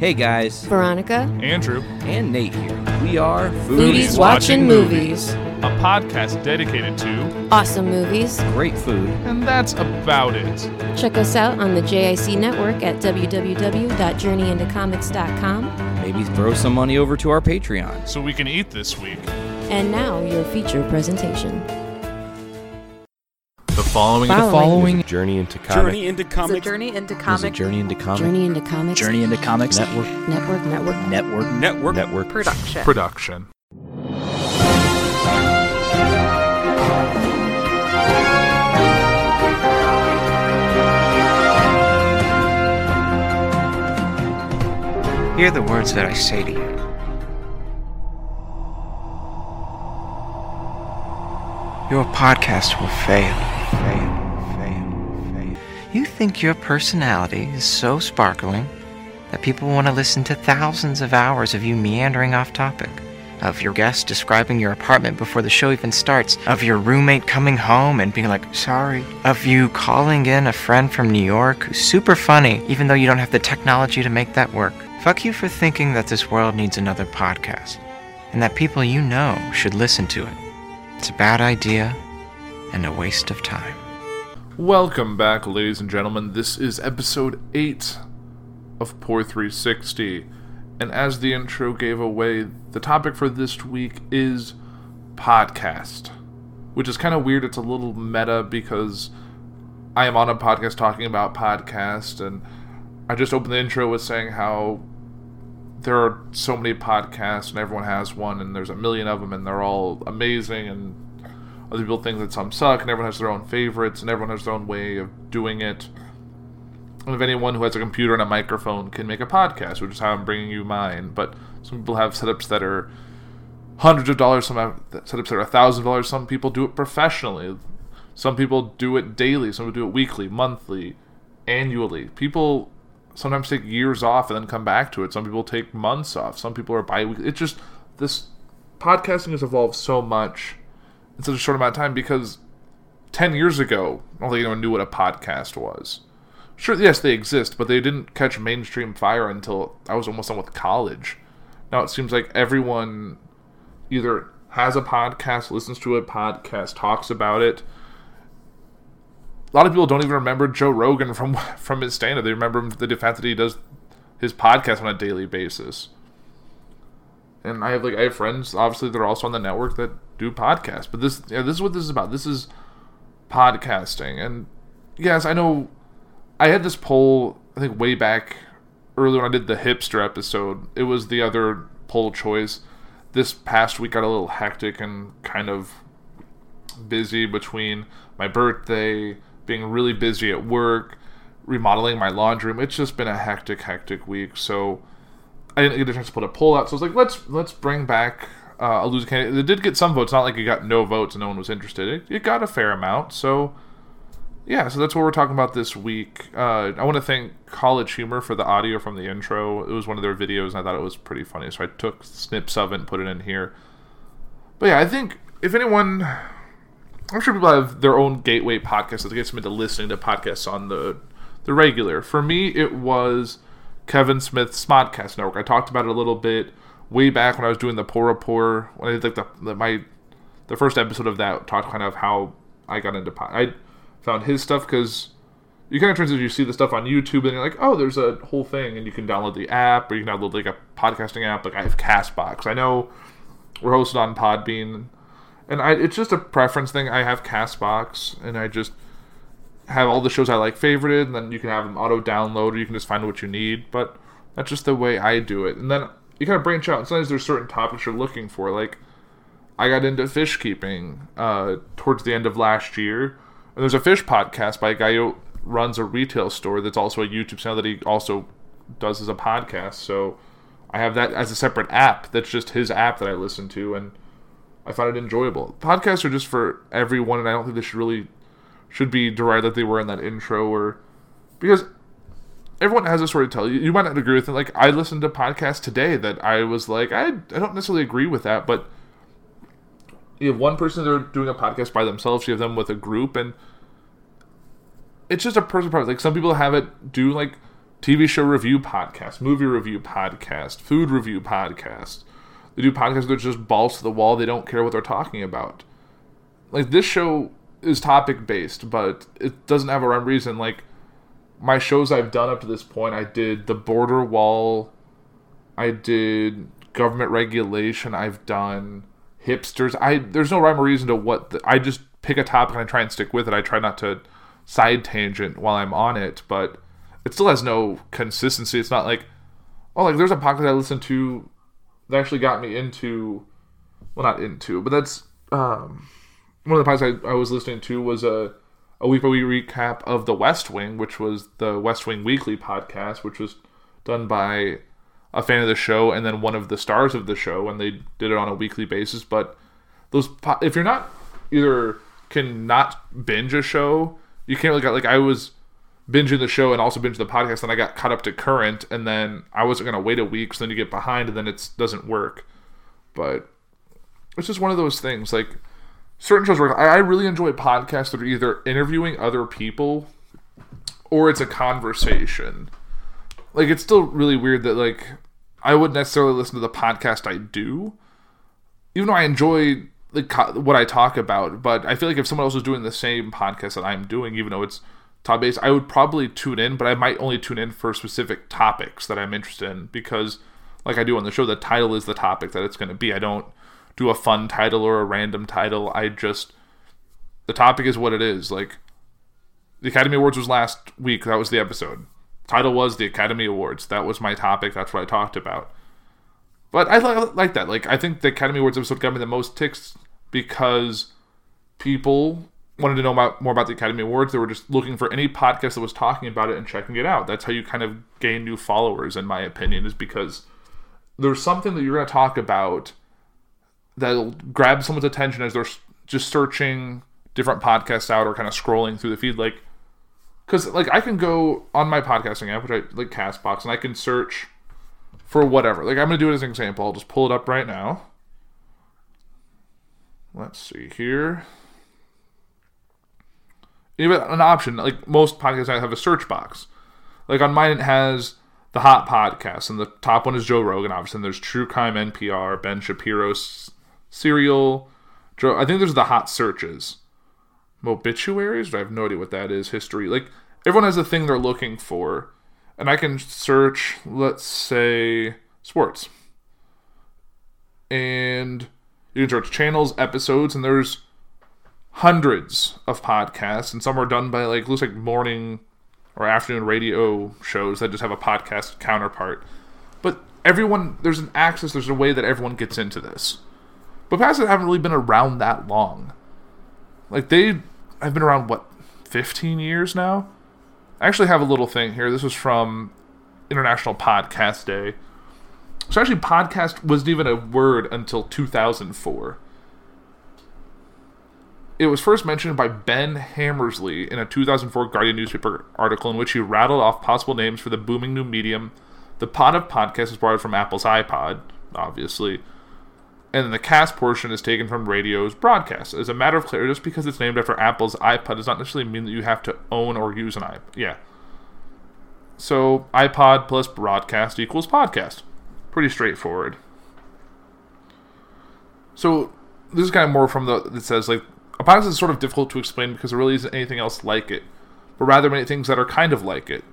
Hey guys, Veronica, Andrew, and Nate here. We are Foodies Watching Movies. a podcast dedicated to, Awesome movies. Great food. and that's about it. Check us out on the JIC network at www.journeyintocomics.com. Maybe throw some money over to our Patreon. So we can eat this week. And now, your feature presentation. The following, Following. Following Journey into comic. Journey into It's a comics journey into is a comic journey into comic Journey into Comics. Journey into Comics network Network, network. network. network. network. production. production. Hear the words that I say to you. Your podcast will fail, fail, fail, fail. You think your personality is so sparkling that people want to listen to thousands of hours of you meandering off topic, of your guest describing your apartment before the show even starts, of your roommate coming home and being like, sorry, of you calling in a friend from New York who's super funny, even though you don't have the technology to make that work. Fuck you for thinking that this world needs another podcast, and that people you know should listen to it. It's a bad idea and a waste of time. Welcome back, ladies and gentlemen. This is episode 8 of Poor 360. And as the intro gave away, the topic for this week is podcast. Which is kind of weird. It's a little meta because I am on a podcast talking about podcast, and I just opened the intro with saying how there are so many podcasts and everyone has one and there's a million of them and they're all amazing and other people think that some suck and everyone has their own favorites and everyone has their own way of doing it and if anyone who has a computer and a microphone can make a podcast which is how i'm bringing you mine but some people have setups that are hundreds of dollars some have setups that are a thousand dollars some people do it professionally some people do it daily some people do it weekly monthly annually people sometimes take years off and then come back to it. Some people take months off. Some people are bi-weekly. It's just this podcasting has evolved so much in such a short amount of time because 10 years ago, I don't think anyone knew what a podcast was. Sure, yes, they exist, but they didn't catch mainstream fire until I was almost done with college. Now it seems like everyone either has a podcast, listens to a podcast, talks about it, a lot of people don't even remember Joe Rogan from from his stand-up. They remember the fact that he does his podcast on a daily basis. And I have like I have friends, obviously they're also on the network that do podcasts. But this yeah, this is what this is about. This is podcasting. And yes, I know I had this poll I think way back early when I did the hipster episode. It was the other poll choice. This past week got a little hectic and kind of busy between my birthday, being really busy at work, remodeling my laundry room. It's just been a hectic, hectic week. So I didn't get a chance to put a poll out. So I was like, let's let's bring back uh, a losing candidate. It did get some votes. Not like it got no votes and no one was interested. It, it got a fair amount. So yeah, so that's what we're talking about this week. Uh, I want to thank College Humor for the audio from the intro. It was one of their videos, and I thought it was pretty funny. So I took snips of it and put it in here. But yeah, I think if anyone I'm sure people have their own gateway podcast that gets them into listening to podcasts on the the regular. For me, it was Kevin Smith's Smodcast Network. I talked about it a little bit way back when I was doing the Poor Rapport. When I did like the, the my the first episode of that talked kind of how I got into pod. I found his stuff because you kind of transition. You see the stuff on YouTube, and you're like, oh, there's a whole thing, and you can download the app, or you can download like a podcasting app. Like I have Castbox. I know we're hosted on Podbean and I, it's just a preference thing. I have Castbox, and I just have all the shows I like favorited, and then you can have them auto download, or you can just find what you need. But that's just the way I do it. And then you kind of branch out. Sometimes there's certain topics you're looking for. Like I got into fish keeping uh, towards the end of last year, and there's a fish podcast by a guy who runs a retail store that's also a YouTube channel that he also does as a podcast. So I have that as a separate app. That's just his app that I listen to, and I find it enjoyable. Podcasts are just for everyone, and I don't think they should really should be derided that they were in that intro or because everyone has a story to tell. You, you might not agree with it. Like I listened to podcasts today that I was like, I I don't necessarily agree with that, but you have one person they're doing a podcast by themselves. You have them with a group, and it's just a personal preference. Like some people have it do like TV show review podcast, movie review podcast, food review podcast. They do podcasts that are just balls to the wall. They don't care what they're talking about. Like this show is topic based, but it doesn't have a rhyme reason. Like my shows I've done up to this point, I did the border wall, I did government regulation, I've done hipsters. I there's no rhyme or reason to what the, I just pick a topic and I try and stick with it. I try not to side tangent while I'm on it, but it still has no consistency. It's not like oh, like there's a podcast I listened to that actually got me into, well, not into, but that's um, one of the podcasts I, I was listening to was a a week by week recap of The West Wing, which was the West Wing Weekly podcast, which was done by a fan of the show and then one of the stars of the show, and they did it on a weekly basis. But those, if you're not either can not binge a show, you can't really get like I was binging the show and also binging the podcast, and I got caught up to current, and then I wasn't gonna wait a week, so then you get behind, and then it doesn't work. But it's just one of those things. Like certain shows work. I, I really enjoy podcasts that are either interviewing other people or it's a conversation. Like it's still really weird that like I wouldn't necessarily listen to the podcast I do, even though I enjoy like what I talk about. But I feel like if someone else was doing the same podcast that I'm doing, even though it's top based, I would probably tune in. But I might only tune in for specific topics that I'm interested in because, like I do on the show, the title is the topic that it's going to be. I don't do a fun title or a random title. I just the topic is what it is. Like the Academy Awards was last week. That was the episode. Title was the Academy Awards. That was my topic. That's what I talked about. But I like that. Like I think the Academy Awards episode got me the most ticks because people wanted to know about, more about the Academy Awards. They were just looking for any podcast that was talking about it and checking it out. That's how you kind of gain new followers, in my opinion, is because there's something that you're going to talk about that'll grab someone's attention as they're just searching different podcasts out or kind of scrolling through the feed like because like i can go on my podcasting app which i like castbox and i can search for whatever. Like i'm gonna do it as an example. I'll just pull it up right now. Let's see here. Even an option like most podcasts i have a search box. Like on mine it has the hot podcast and the top one is joe rogan obviously and there's true crime npr ben shapiro's serial. I think there's the hot searches. Obituaries? I have no idea what that is. History. Like, everyone has a thing they're looking for. And I can search, let's say, sports. And you can search channels, episodes, and there's hundreds of podcasts. And some are done by, like, looks like morning or afternoon radio shows that just have a podcast counterpart. But everyone, there's an access, there's a way that everyone gets into this. But podcasts haven't really been around that long. Like they have been around what, 15 years now? I actually have a little thing here. This was from International Podcast Day. So actually, podcast wasn't even a word until 2004. It was first mentioned by Ben Hammersley in a 2004 Guardian newspaper article in which he rattled off possible names for the booming new medium. The pod of podcast is borrowed from Apple's iPod, obviously and then the cast portion is taken from radio's broadcast. As a matter of clarity, just because it's named after Apple's iPod does not necessarily mean that you have to own or use an iPod. Yeah. So iPod plus broadcast equals podcast. Pretty straightforward. So this is kind of more from the that says like a podcast is sort of difficult to explain because there really isn't anything else like it, but rather many things that are kind of like it.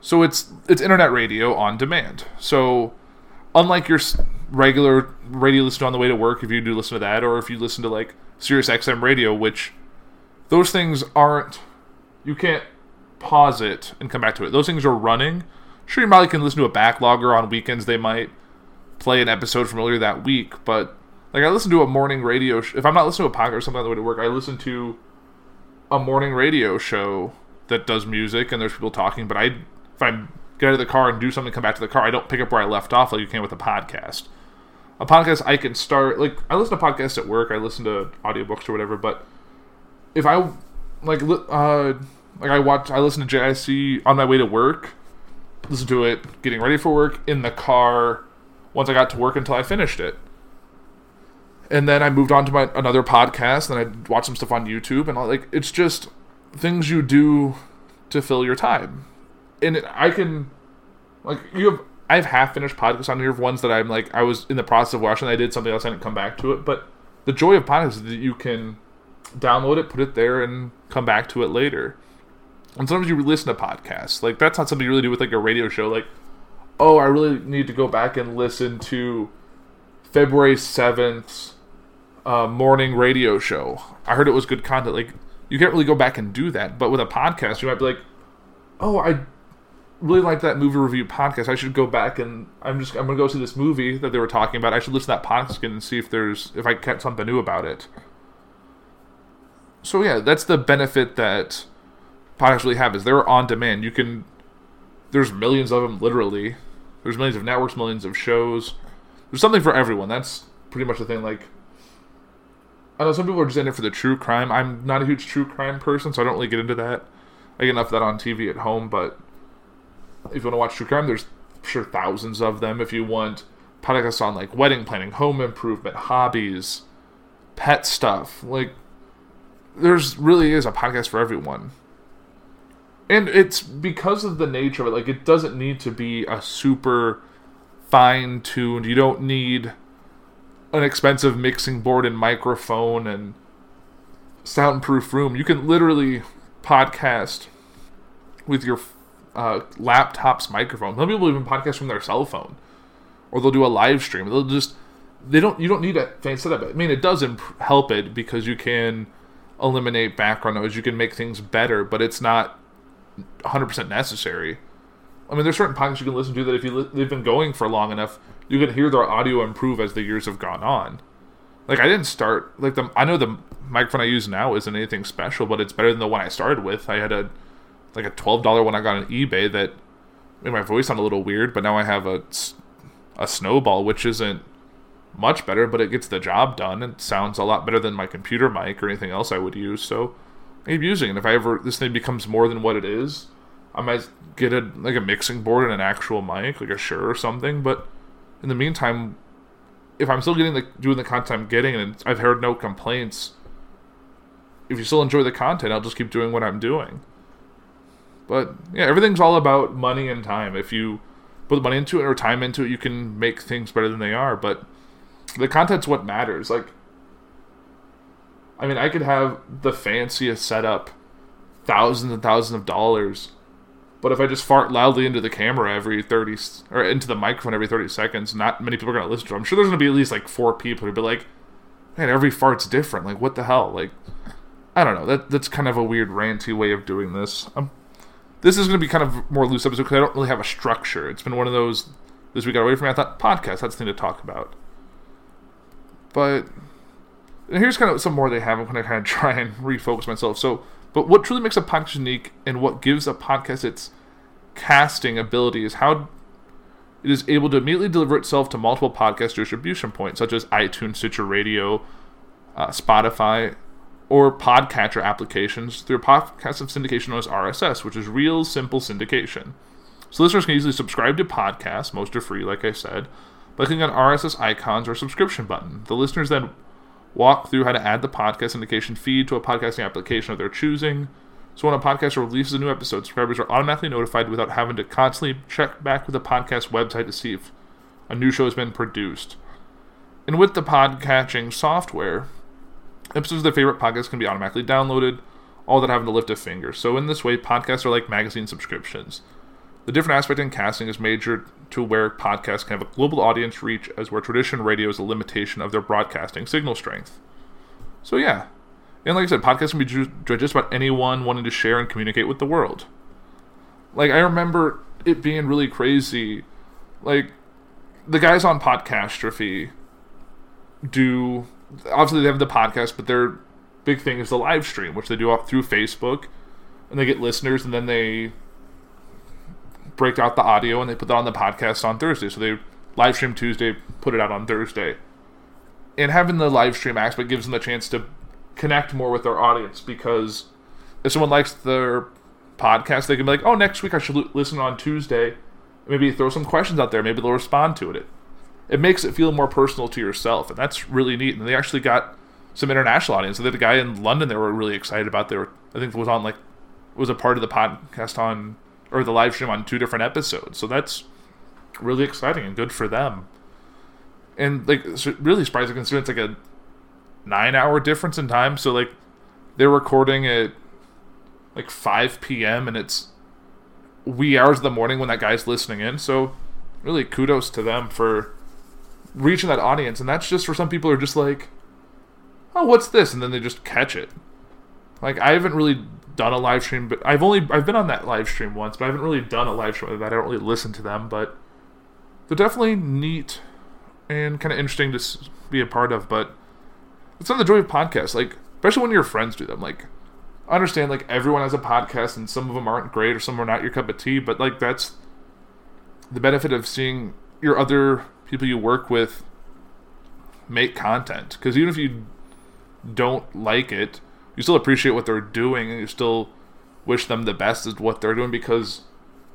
So it's it's internet radio on demand. So unlike your regular radio listen on the way to work, if you do listen to that, or if you listen to like Sirius XM radio, which those things aren't, you can't pause it and come back to it. Those things are running. Sure, you probably can listen to a backlogger on weekends. They might play an episode from earlier that week, but like I listen to a morning radio. Sh- if I'm not listening to a podcast or something on the way to work, I listen to a morning radio show that does music and there's people talking. But I, if I'm get out of the car and do something, come back to the car. I don't pick up where I left off like you can with a podcast. A podcast I can start like I listen to podcasts at work. I listen to audiobooks or whatever. But if I like uh like I watch I listen to JIC on my way to work, listen to it getting ready for work in the car once I got to work until I finished it. And then I moved on to my another podcast, and I watched some stuff on YouTube, and like it's just things you do to fill your time and I can like you have I have half finished podcasts on here of ones that I'm like I was in the process of watching. I did something else. I didn't come back to it, but the joy of podcasts is that you can download it, put it there, and come back to it later. And sometimes you listen to podcasts. Like that's not something you really do with like a radio show. Like, oh, I really need to go back and listen to February seventh uh, morning radio show. I heard it was good content. Like you can't really go back and do that. But with a podcast, you might be like, oh, I really like that movie review podcast. I should go back and I'm just I'm gonna go see this movie that they were talking about. I should listen to that podcast and see if there's if I catch something new about it. So yeah, that's the benefit that podcasts really have is they're on demand. You can there's millions of them literally. There's millions of networks, millions of shows. There's something for everyone. That's pretty much the thing. Like I know some people are just in it for the true crime. I'm not a huge true crime person, so I don't really get into that. I get enough of that on TV at home, but if you want to watch true crime, there's sure thousands of them. If you want podcasts on like wedding planning, home improvement, hobbies, pet stuff, like there's really is a podcast for everyone. And it's because of the nature of it, like it doesn't need to be a super fine tuned. You don't need an expensive mixing board and microphone and soundproof room. You can literally podcast with your uh, laptop's microphone. Some people even podcast from their cell phone, or they'll do a live stream. They'll just they don't you don't need a fancy setup. I mean, it does imp- help it because you can eliminate background noise. You can make things better, but it's not 100% necessary. I mean, there's certain podcasts you can listen to that if you li- they've been going for long enough, you can hear their audio improve as the years have gone on. Like I didn't start like the I know the microphone I use now isn't anything special, but it's better than the one I started with. I had a like a twelve dollar one I got on eBay that made my voice sound a little weird, but now I have a a snowball which isn't much better, but it gets the job done. It sounds a lot better than my computer mic or anything else I would use. So I keep using it. If I ever this thing becomes more than what it is, I might get a like a mixing board and an actual mic, like a Shure or something. But in the meantime, if I'm still getting the doing the content I'm getting and I've heard no complaints, if you still enjoy the content, I'll just keep doing what I'm doing. But yeah, everything's all about money and time. If you put money into it or time into it, you can make things better than they are. But the content's what matters. Like, I mean, I could have the fanciest setup, thousands and thousands of dollars, but if I just fart loudly into the camera every 30 or into the microphone every 30 seconds, not many people are going to listen to it. I'm sure there's going to be at least like four people who'd be like, man, every fart's different. Like, what the hell? Like, I don't know. That That's kind of a weird, ranty way of doing this. I'm, this is going to be kind of more loose episode because I don't really have a structure. It's been one of those, this we got away from me. I thought, podcast, that's the thing to talk about. But here's kind of some more they have. I'm going to kind of try and refocus myself. So, but what truly makes a podcast unique and what gives a podcast its casting ability is how it is able to immediately deliver itself to multiple podcast distribution points, such as iTunes, Stitcher Radio, uh, Spotify, or podcatcher applications through a podcast of syndication known as RSS, which is real simple syndication. So listeners can easily subscribe to podcasts, most are free, like I said, by clicking on RSS icons or subscription button. The listeners then walk through how to add the podcast syndication feed to a podcasting application of their choosing. So when a podcaster releases a new episode, subscribers are automatically notified without having to constantly check back with the podcast website to see if a new show has been produced. And with the podcatching software, episodes of their favorite podcasts can be automatically downloaded, all without having to lift a finger. So in this way, podcasts are like magazine subscriptions. The different aspect in casting is major to where podcasts can have a global audience reach, as where traditional radio is a limitation of their broadcasting signal strength. So yeah, and like I said, podcasts can be judged just about anyone wanting to share and communicate with the world. Like I remember it being really crazy. Like the guys on Podcastrophe do obviously they have the podcast, but their big thing is the live stream, which they do through Facebook, and they get listeners, and then they break out the audio and they put that on the podcast on Thursday. So they live stream Tuesday, put it out on Thursday. And having the live stream aspect gives them the chance to connect more with their audience because if someone likes their podcast, they can be like, "Oh, next week I should listen on Tuesday." Maybe throw some questions out there. Maybe they'll respond to it. It makes it feel more personal to yourself, and that's really neat. And they actually got some international audience. They had a guy in London they were really excited about. They were, I think, was on like was a part of the podcast on or the live stream on two different episodes. So that's really exciting and good for them. And like really surprising considering it's like a nine hour difference in time. So like they're recording at like 5 p.m. and it's wee hours of the morning when that guy's listening in. So really kudos to them for reaching that audience. And that's just for some people who are just like, oh, what's this? And then they just catch it. Like I haven't really done a live stream, but I've only I've been on that live stream once, but I haven't really done a live stream that. I don't really listen to them, but they're definitely neat and kind of interesting to be a part of. But it's not the joy of podcasts, like especially when your friends do them. Like I understand, like everyone has a podcast, and some of them aren't great, or some are not your cup of tea. But like that's the benefit of seeing your other people you work with make content. Because even if you don't like it, you still appreciate what they're doing, and you still wish them the best at what they're doing. Because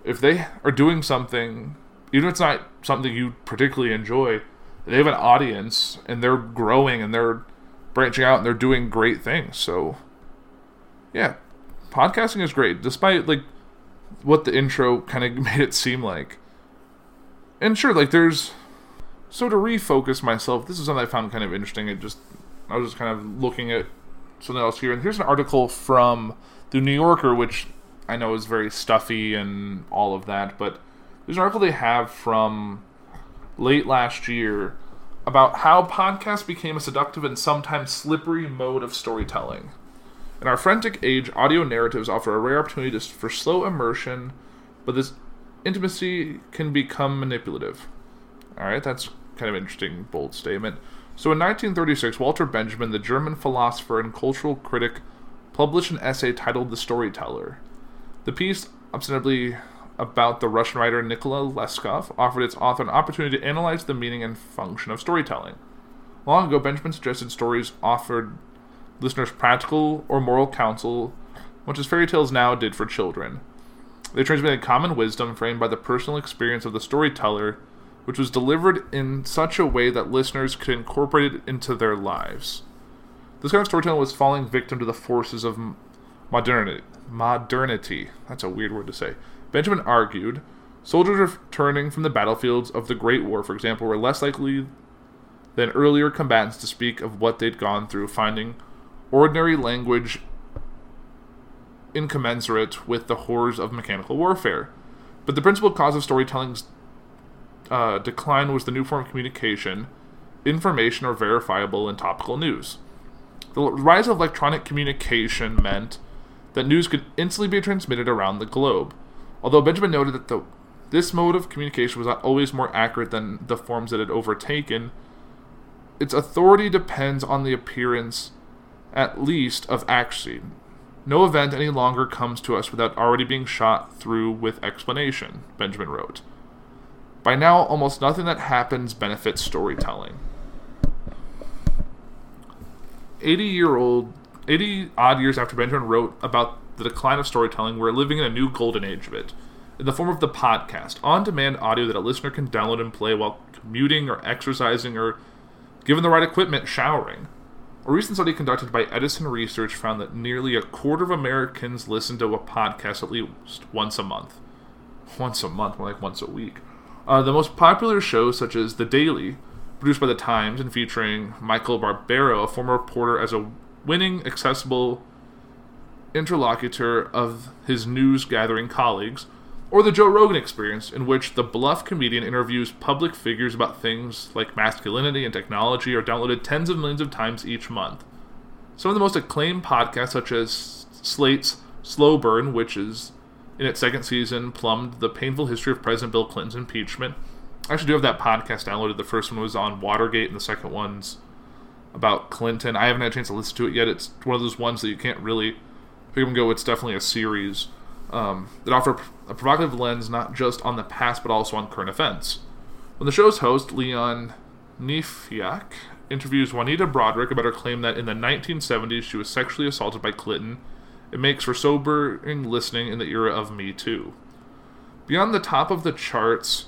if they are doing something, even if it's not something you particularly enjoy, they have an audience and they're growing and they're branching out and they're doing great things. So yeah, podcasting is great, despite like what the intro kind of made it seem like. And sure, like there's so to refocus myself, this is something I found kind of interesting. It just I was just kind of looking at something else here, and here's an article from the New Yorker, which I know is very stuffy and all of that, but there's an article they have from late last year about how podcasts became a seductive and sometimes slippery mode of storytelling. In our frantic age, audio narratives offer a rare opportunity for slow immersion, but this intimacy can become manipulative. All right, that's kind of interesting, bold statement. So in 1936, Walter Benjamin, the German philosopher and cultural critic, published an essay titled The Storyteller. The piece, ostensibly about the Russian writer Nikola Leskov, offered its author an opportunity to analyze the meaning and function of storytelling. Long ago, Benjamin suggested stories offered listeners practical or moral counsel, much as fairy tales now did for children. They transmitted common wisdom framed by the personal experience of the storyteller, which was delivered in such a way that listeners could incorporate it into their lives. This kind of storytelling was falling victim to the forces of modernity. Modernity. That's a weird word to say. Benjamin argued soldiers returning from the battlefields of the Great War, for example, were less likely than earlier combatants to speak of what they'd gone through, finding ordinary language incommensurate with the horrors of mechanical warfare. But the principal cause of storytelling's uh, decline was the new form of communication, information or verifiable and topical news. The rise of electronic communication meant that news could instantly be transmitted around the globe. Although Benjamin noted that the, this mode of communication was not always more accurate than the forms it had overtaken, its authority depends on the appearance at least, of accuracy. No event any longer comes to us without already being shot through with explanation, Benjamin wrote. By now, almost nothing that happens benefits storytelling. 80 year old, 80 odd years after Benjamin wrote about the decline of storytelling, we're living in a new golden age of it. In the form of the podcast, on demand audio that a listener can download and play while commuting or exercising or, given the right equipment, showering. A recent study conducted by Edison Research found that nearly a quarter of Americans listen to a podcast at least once a month. Once a month, more like once a week. Uh, the most popular shows, such as The Daily, produced by The Times and featuring Michael Barbaro, a former reporter, as a winning, accessible interlocutor of his news gathering colleagues, or the Joe Rogan experience, in which the bluff comedian interviews public figures about things like masculinity and technology, are downloaded tens of millions of times each month. Some of the most acclaimed podcasts, such as Slate's Slow Burn, which is in its second season, plumbed the painful history of President Bill Clinton's impeachment. I actually do have that podcast downloaded. The first one was on Watergate, and the second one's about Clinton. I haven't had a chance to listen to it yet. It's one of those ones that you can't really pick and go. It's definitely a series um, that offer a provocative lens not just on the past but also on current events. When the show's host, Leon Neyfakh, interviews Juanita Broaddrick about her claim that in the 1970s she was sexually assaulted by Clinton, it makes for sobering listening in the era of Me Too. Beyond the top of the charts,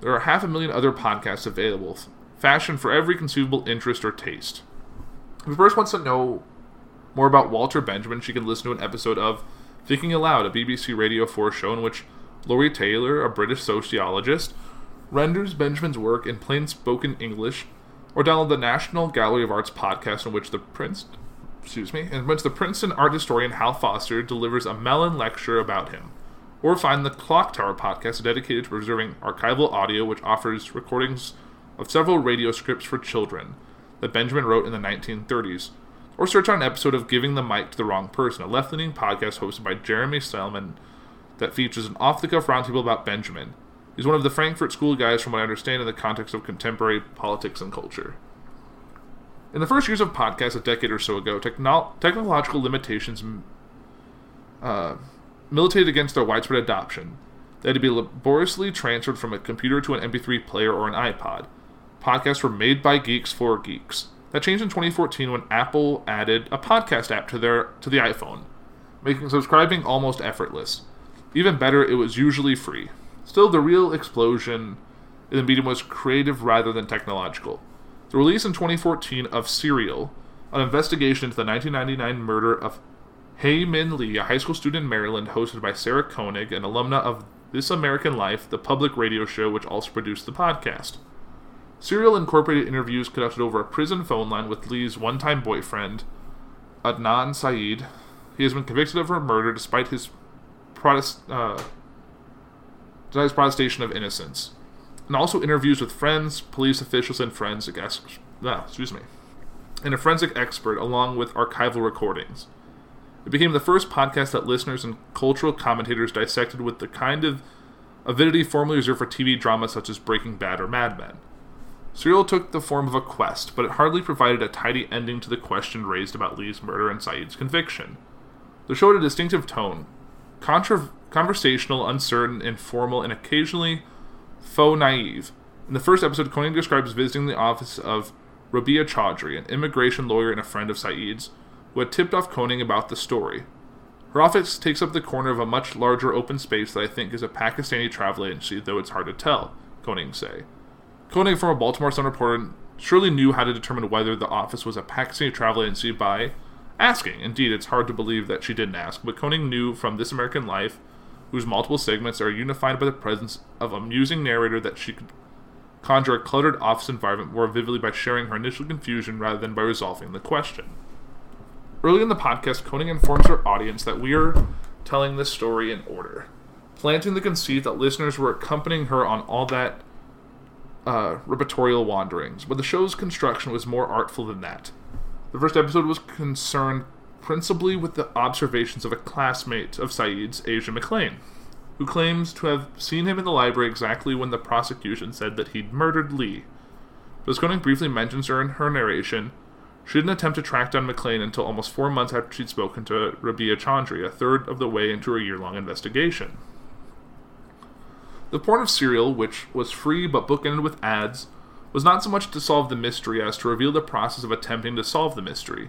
there are half a million other podcasts available, fashioned for every conceivable interest or taste. If a person wants to know more about Walter Benjamin, she can listen to an episode of Thinking Allowed, a BBC Radio 4 show in which Laurie Taylor, a British sociologist, renders Benjamin's work in plain spoken English, or download the National Gallery of Arts podcast in which the Prince excuse me, in which the Princeton art historian Hal Foster delivers a Mellon lecture about him. Or find the Clock Tower podcast dedicated to preserving archival audio, which offers recordings of several radio scripts for children that Benjamin wrote in the 1930s. Or search on an episode of Giving the Mic to the Wrong Person, a left leaning podcast hosted by Jeremy Stillman that features an off the cuff roundtable about Benjamin. He's one of the Frankfurt School guys, from what I understand, in the context of contemporary politics and culture. In the first years of podcasts, a decade or so ago, techno- technological limitations uh, militated against their widespread adoption. They had to be laboriously transferred from a computer to an MP3 player or an iPod. Podcasts were made by geeks for geeks. That changed in 2014 when Apple added a podcast app to their to the iPhone, making subscribing almost effortless. Even better, it was usually free. Still, the real explosion in the medium was creative rather than technological. The release in 2014 of Serial, an investigation into the 1999 murder of Hae Min Lee, a high school student in Maryland, hosted by Sarah Koenig, an alumna of This American Life, the public radio show which also produced the podcast. Serial incorporated interviews conducted over a prison phone line with Lee's one time boyfriend, Adnan Syed. He has been convicted of her murder despite his, protest, uh, despite his protestation of innocence and also interviews with friends, police officials, and forensic ex- ah, excuse me, and a forensic expert, along with archival recordings. It became the first podcast that listeners and cultural commentators dissected with the kind of avidity formerly reserved for TV dramas such as Breaking Bad or Mad Men. Serial took the form of a quest, but it hardly provided a tidy ending to the question raised about Lee's murder and Syed's conviction. The show had a distinctive tone, contra- conversational, uncertain, informal, and occasionally faux naive. In the first episode, Koenig describes visiting the office of Rabia Chaudhry, an immigration lawyer and a friend of Syed's, who had tipped off Koenig about the story. Her office takes up the corner of a much larger open space that I think is a Pakistani travel agency, though it's hard to tell, Koenig say. From a Baltimore Sun reporter, surely knew how to determine whether the office was a Pakistani travel agency by asking. Indeed, it's hard to believe that she didn't ask, but Koenig knew from This American Life whose multiple segments are unified by the presence of a musing narrator that she could conjure a cluttered office environment more vividly by sharing her initial confusion rather than by resolving the question. Early in the podcast, Koenig informs her audience that we are telling this story in order, planting the conceit that listeners were accompanying her on all that uh, repertorial wanderings, but the show's construction was more artful than that. The first episode was concerned principally with the observations of a classmate of Syed's, Asia McClain, who claims to have seen him in the library exactly when the prosecution said that he'd murdered Lee. But briefly mentions her in her narration, she didn't attempt to track down McClain until almost four months after she'd spoken to Rabia Chaudhry, a third of the way into her year long investigation. The point of Serial, which was free but bookended with ads, was not so much to solve the mystery as to reveal the process of attempting to solve the mystery.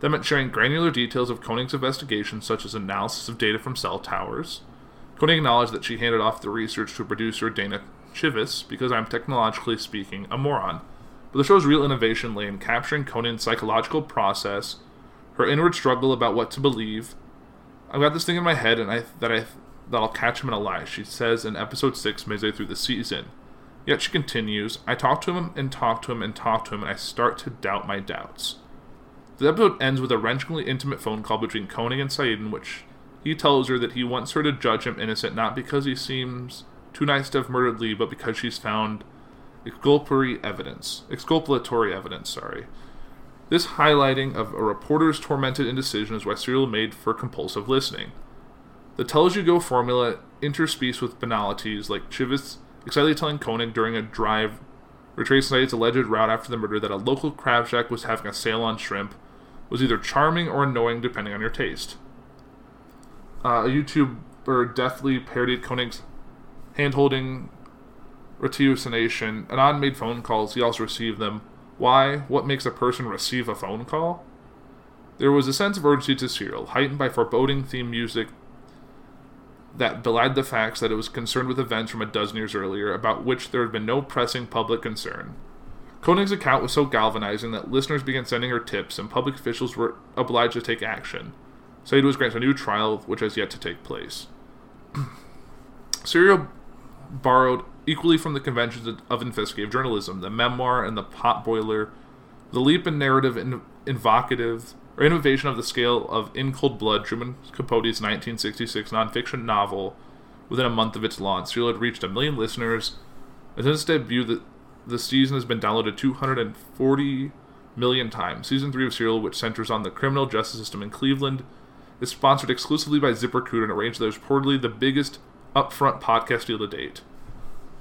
That meant sharing granular details of Koenig's investigation, such as analysis of data from cell towers. Koenig acknowledged that she handed off the research to producer Dana Chivis because I'm technologically speaking a moron. But the show's real innovation lay in capturing Koenig's psychological process, her inward struggle about what to believe. I've got this thing in my head, and I that I that I'll catch him in a lie. She says in episode six, midway through the season. Yet she continues, I talk to him and talk to him and talk to him, and I start to doubt my doubts. The episode ends with a wrenchingly intimate phone call between Koenig and Syed in which he tells her that he wants her to judge him innocent not because he seems too nice to have murdered Lee, but because she's found exculpatory evidence. Exculpatory evidence, sorry. This highlighting of a reporter's tormented indecision is why Serial made for compulsive listening. The tells you go formula interspeced with banalities like Chivis excitedly telling Koenig during a drive retracing Syed's alleged route after the murder that a local crab shack was having a sale on shrimp was either charming or annoying depending on your taste. Uh, a YouTuber deftly parodied Koenig's hand-holding ratiocination. Adnan made phone calls. He also received them. Why? What makes a person receive a phone call? There was a sense of urgency to Serial, heightened by foreboding theme music that belied the facts that it was concerned with events from a dozen years earlier about which there had been no pressing public concern. Koenig's account was so galvanizing that listeners began sending her tips, and public officials were obliged to take action. Syed was granted a new trial, which has yet to take place. Serial borrowed equally from the conventions of investigative journalism, the memoir and the potboiler, the leap in narrative invocative or innovation of the scale of In Cold Blood, Truman Capote's 1966 nonfiction novel. Within a month of its launch, Serial had reached a million listeners. And since its debut, the, the season has been downloaded 240 million times. Season 3 of Serial, which centers on the criminal justice system in Cleveland, is sponsored exclusively by ZipRecruiter and arranged that is reportedly the biggest upfront podcast deal to date.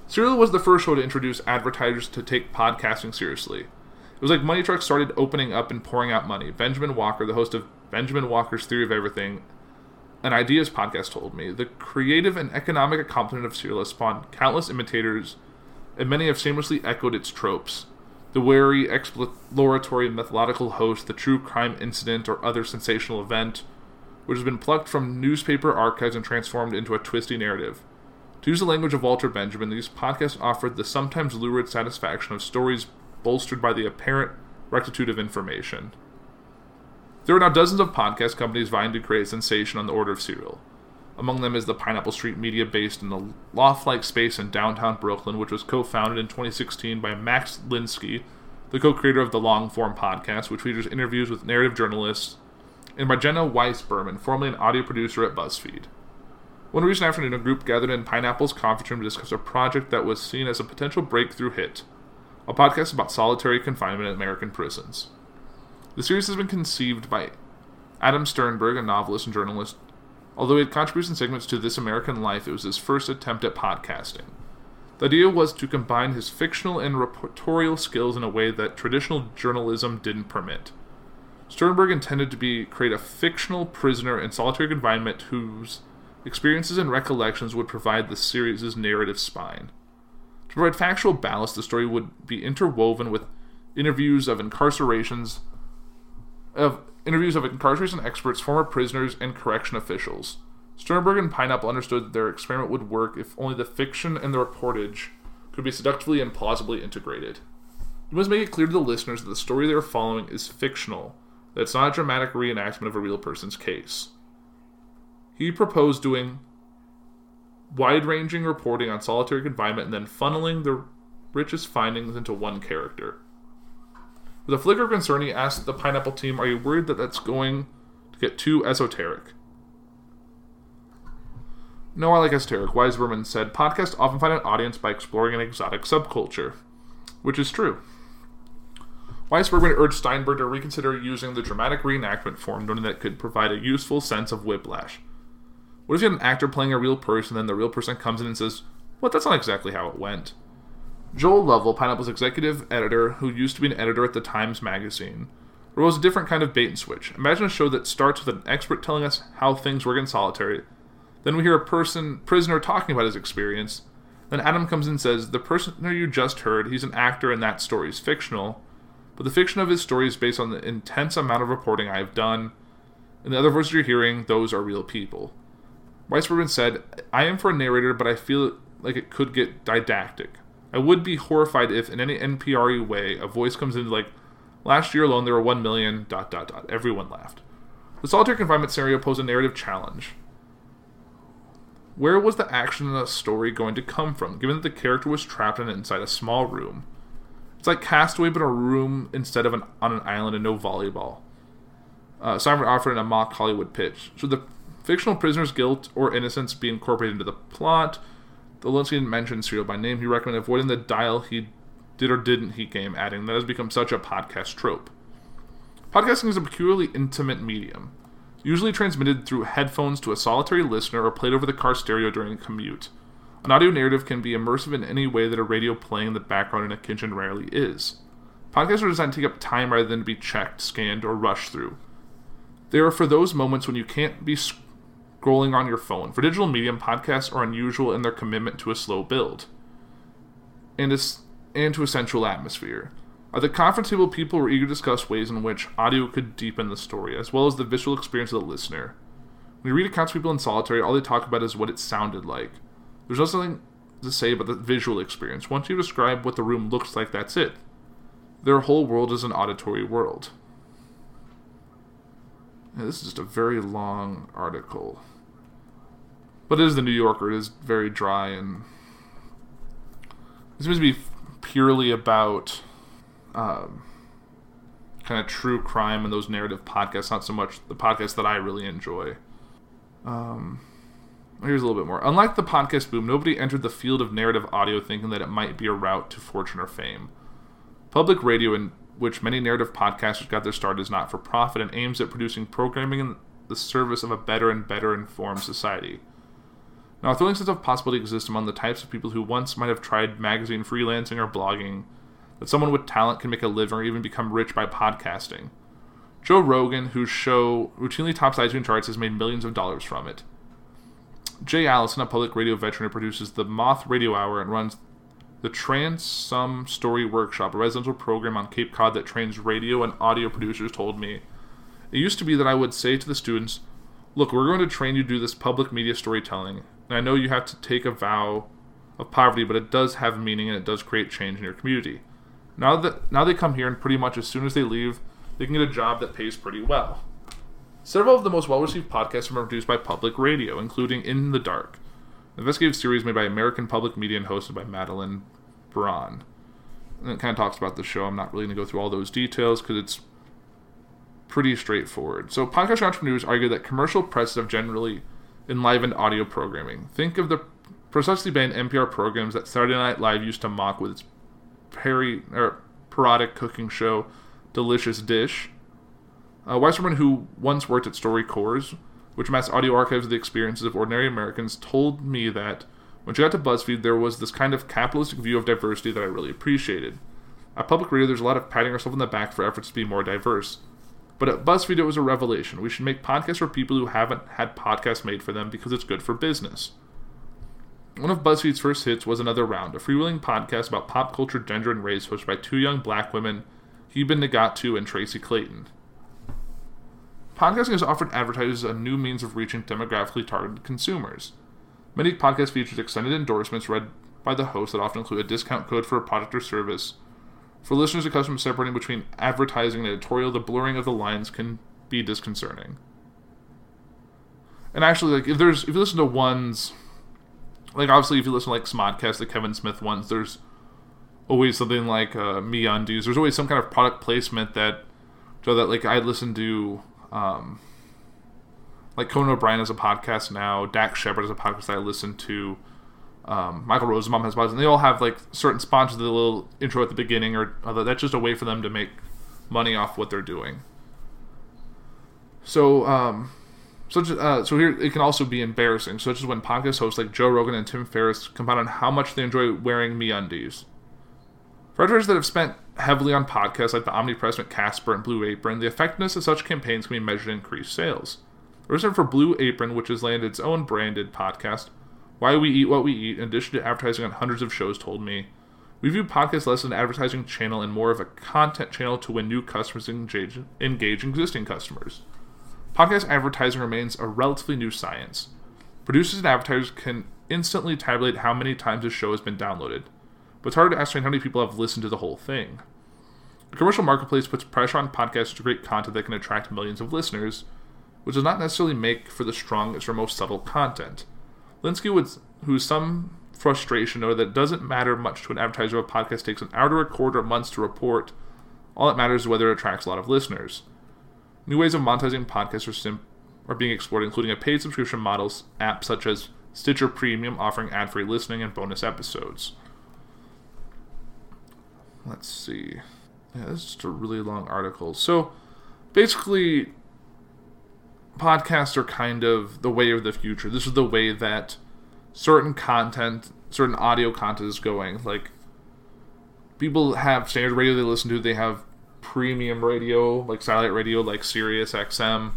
Serial was the first show to introduce advertisers to take podcasting seriously. It was like Money Truck started opening up and pouring out money. Benjamin Walker, the host of Benjamin Walker's Theory of Everything, an Ideas podcast, told me the creative and economic accomplishment of Serial has spawned countless imitators, and many have shamelessly echoed its tropes. The wary, exploratory, methodical host, the true crime incident or other sensational event, which has been plucked from newspaper archives and transformed into a twisty narrative. To use the language of Walter Benjamin, these podcasts offered the sometimes lurid satisfaction of stories bolstered by the apparent rectitude of information. There are now dozens of podcast companies vying to create sensation on the order of Serial. Among them is the Pineapple Street Media based in the loft like space in downtown Brooklyn, which was co founded in 2016 by Max Linsky, the co creator of the Long Form podcast, which features interviews with narrative journalists, and by Jenna Weiss Berman, formerly an audio producer at BuzzFeed. One recent afternoon, a group gathered in Pineapple's conference room to discuss a project that was seen as a potential breakthrough hit a podcast about solitary confinement in American prisons. The series has been conceived by Adam Sternberg, a novelist and journalist. Although he had contributions segments to This American Life, it was his first attempt at podcasting. The idea was to combine his fictional and reportorial skills in a way that traditional journalism didn't permit. Sternberg intended to be create a fictional prisoner in solitary confinement whose experiences and recollections would provide the series' narrative spine. To provide factual ballast, the story would be interwoven with interviews of incarcerations of interviews of incarceration experts, former prisoners, and correction officials. Sternberg and Pineapple understood that their experiment would work if only the fiction and the reportage could be seductively and plausibly integrated. You must make it clear to the listeners that the story they are following is fictional, that it's not a dramatic reenactment of a real person's case. He proposed doing wide ranging reporting on solitary confinement and then funneling the richest findings into one character. With a flicker of concern, he asked the Pineapple team, Are you worried that that's going to get too esoteric? No, I like esoteric. Weiss Berman said, Podcasts often find an audience by exploring an exotic subculture, which is true. Weiss Berman urged Steinberg to reconsider using the dramatic reenactment form, noting that it could provide a useful sense of whiplash. What if you had an actor playing a real person, then the real person comes in and says, What, that's not exactly how it went? Joel Lovell, Pineapple's executive editor, who used to be an editor at the Times Magazine, was a different kind of bait and switch. Imagine a show that starts with an expert telling us how things work in solitary. Then we hear a person, prisoner, talking about his experience. Then Adam comes in and says, The prisoner you just heard, he's an actor and that story is fictional. But the fiction of his story is based on the intense amount of reporting I have done. And the other voices you're hearing, those are real people. Weiss Berman said, I am for a narrator, but I feel like it could get didactic. I would be horrified if, in any NPR way, a voice comes in like, last year alone there were 1 million, dot, dot, dot. Everyone laughed. The solitary confinement scenario posed a narrative challenge. Where was the action in the story going to come from, given that the character was trapped in inside a small room? It's like Castaway, but a room instead of an, on an island and no volleyball. Uh, Simon offered in a mock Hollywood pitch. Should the fictional prisoner's guilt or innocence be incorporated into the plot? The Linsky didn't mention Serial by name. He recommended avoiding the dial he did or didn't he game, adding that has become such a podcast trope. Podcasting is a peculiarly intimate medium, usually transmitted through headphones to a solitary listener or played over the car stereo during a commute. An audio narrative can be immersive in any way that a radio playing in the background in a kitchen rarely is. Podcasts are designed to take up time rather than to be checked, scanned, or rushed through. They are for those moments when you can't be scrolling on your phone. For digital medium, podcasts are unusual in their commitment to a slow build and, a, and to a sensual atmosphere. At the conference table, people were eager to discuss ways in which audio could deepen the story, as well as the visual experience of the listener. When you read accounts of people in solitary, all they talk about is what it sounded like. There's nothing to say about the visual experience. Once you describe what the room looks like, that's it. Their whole world is an auditory world. this is just a very long article. But it is the New Yorker. It is very dry and it seems to be purely about um, kind of true crime and those narrative podcasts, not so much the podcasts that I really enjoy. Um, here's a little bit more. Unlike the podcast boom, nobody entered the field of narrative audio thinking that it might be a route to fortune or fame. Public radio, in which many narrative podcasters got their start, is not for profit and aims at producing programming in the service of a better and better informed society. Now, a thrilling sense of possibility exists among the types of people who once might have tried magazine freelancing or blogging, that someone with talent can make a living or even become rich by podcasting. Joe Rogan, whose show routinely tops iTunes charts, has made millions of dollars from it. Jay Allison, a public radio veteran who produces the Moth Radio Hour and runs the Transom Story Workshop, a residential program on Cape Cod that trains radio and audio producers, told me. It used to be that I would say to the students, Look, we're going to train you to do this public media storytelling. And I know you have to take a vow of poverty, but it does have meaning and it does create change in your community. Now that now they come here and pretty much as soon as they leave, they can get a job that pays pretty well. Several of the most well-received podcasts are produced by public radio, including In the Dark, an investigative series made by American Public Media and hosted by Madeleine Baran. And it kind of talks about the show. I'm not really going to go through all those details because it's pretty straightforward. So, podcast entrepreneurs argue that commercial presses have generally enlivened audio programming. Think of the precisely banned NPR programs that Saturday Night Live used to mock with its peri- or parodic cooking show, Delicious Dish. Uh, Weiss Berman, who once worked at StoryCorps, which amassed audio archives of the experiences of ordinary Americans, told me that when she got to BuzzFeed, there was this kind of capitalistic view of diversity that I really appreciated. At public radio, there's a lot of patting ourselves on the back for efforts to be more diverse. But at BuzzFeed, it was a revelation. We should make podcasts for people who haven't had podcasts made for them because it's good for business. One of BuzzFeed's first hits was Another Round, a freewheeling podcast about pop culture, gender, and race hosted by two young black women, Heben Nigatu and Tracy Clayton. Podcasting has offered advertisers a new means of reaching demographically targeted consumers. Many podcasts feature extended endorsements read by the host that often include a discount code for a product or service. For listeners accustomed to separating between advertising and editorial, the blurring of the lines can be disconcerting. And actually, like if there's if you listen to ones like obviously if you listen to like Smodcast, the Kevin Smith ones, there's always something like uh, MeUndies. There's always some kind of product placement that so that like I listen to um, like Conan O'Brien has a podcast now. Dax Shepard has a podcast I listen to. Um, Michael Rosenbaum has podcasts, and they all have like certain sponsors. The little intro at the beginning, or that's just a way for them to make money off what they're doing. So, um, so uh, so here it can also be embarrassing, such as when podcast hosts like Joe Rogan and Tim Ferriss compound on how much they enjoy wearing MeUndies. For editors that have spent heavily on podcasts like the omnipresent Casper and Blue Apron, the effectiveness of such campaigns can be measured in increased sales. The reason for Blue Apron, which has landed its own branded podcast, Why We Eat What We Eat, in addition to advertising on hundreds of shows, told me, we view podcasts less as an advertising channel and more of a content channel to win new customers and engage, engage existing customers. Podcast advertising remains a relatively new science. Producers and advertisers can instantly tabulate how many times a show has been downloaded, but it's hard to ascertain how many people have listened to the whole thing. The commercial marketplace puts pressure on podcasts to create content that can attract millions of listeners, which does not necessarily make for the strongest or most subtle content. Linsky would, whose some frustration noted that doesn't matter much to an advertiser if a podcast takes an hour to record or months to report. All that matters is whether it attracts a lot of listeners. New ways of monetizing podcasts are, sim- are being explored, including a paid subscription models app such as Stitcher Premium, offering ad-free listening and bonus episodes. Let's see. Yeah, this is just a really long article. So, basically, podcasts are kind of the way of the future. This is the way that certain content, certain audio content is going. Like, people have standard radio they listen to, they have premium radio, like satellite radio, like Sirius XM.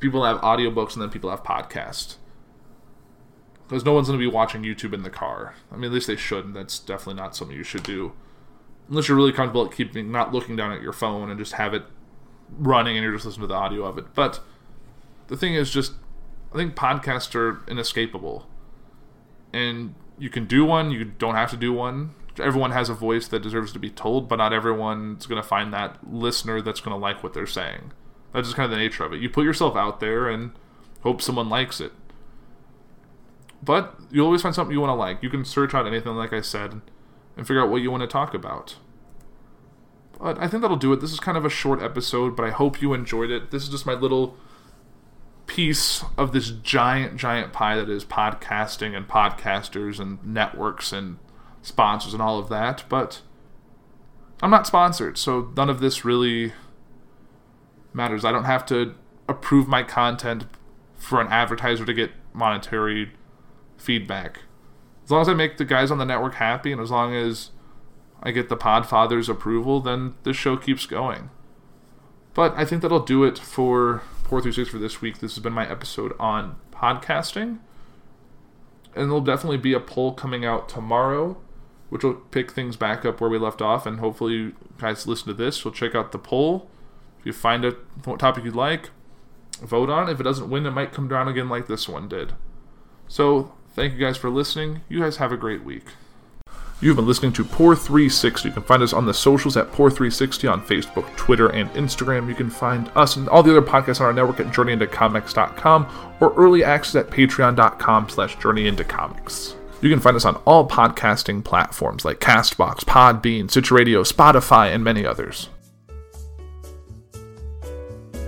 People have audiobooks, and then people have podcasts. Because no one's going to be watching YouTube in the car. I mean, at least they should, and that's definitely not something you should do. Unless you're really comfortable at keeping, not looking down at your phone and just have it running and you're just listening to the audio of it. But the thing is just I think podcasts are inescapable. And you can do one, you don't have to do one. Everyone has a voice that deserves to be told, but not everyone's going to find that listener that's going to like what they're saying. That's just kind of the nature of it. You put yourself out there and hope someone likes it. but you'll always find something you want to like. You can search out anything, like I said, and figure out what you want to talk about. But I think that'll do it. This is kind of a short episode, but I hope you enjoyed it. This is just my little piece of this giant, giant pie that is podcasting and podcasters and networks and sponsors and all of that. But I'm not sponsored, so none of this really matters. I don't have to approve my content for an advertiser to get monetary feedback. As long as I make the guys on the network happy and as long as I get the Podfather's approval, then this show keeps going. But I think that'll do it for Pour Through Six for this week. This has been my episode on podcasting. And there'll definitely be a poll coming out tomorrow, which will pick things back up where we left off. And hopefully, you guys listen to this. You'll check out the poll. If you find a topic you'd like, vote on. If it doesn't win, it might come down again like this one did. So, thank you guys for listening. You guys have a great week. You've been listening to Poor 360. You can find us on the socials at Poor 360 on Facebook, Twitter, and Instagram. You can find us and all the other podcasts on our network at journeyintocomics.com or early access at patreon.com slash journeyintocomics. You can find us on all podcasting platforms like Castbox, Podbean, Stitcher Radio, Spotify, and many others.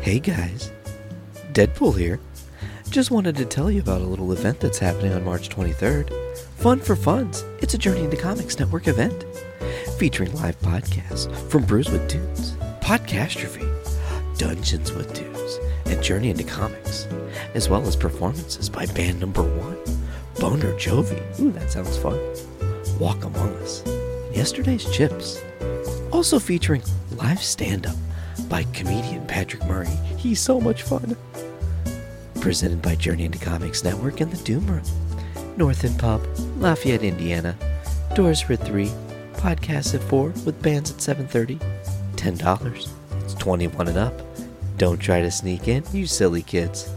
Hey guys, Deadpool here. Just wanted to tell you about a little event that's happening on March 23rd. Fun for Funds. It's a Journey into Comics Network event featuring live podcasts from Brews with Dudes, Podcastrophe, Dungeons with Dudes, and Journey into Comics, as well as performances by band number one, Boner Jovi. Ooh, that sounds fun. Walk Among Us, and Yesterday's Chips. Also featuring live stand up by comedian Patrick Murray. He's so much fun. Presented by Journey into Comics Network and the Doom Room. North End Pub, Lafayette, Indiana. Doors for 3, podcasts at 4 with bands at 7.30. $10. It's 21 and up. Don't try to sneak in, you silly kids.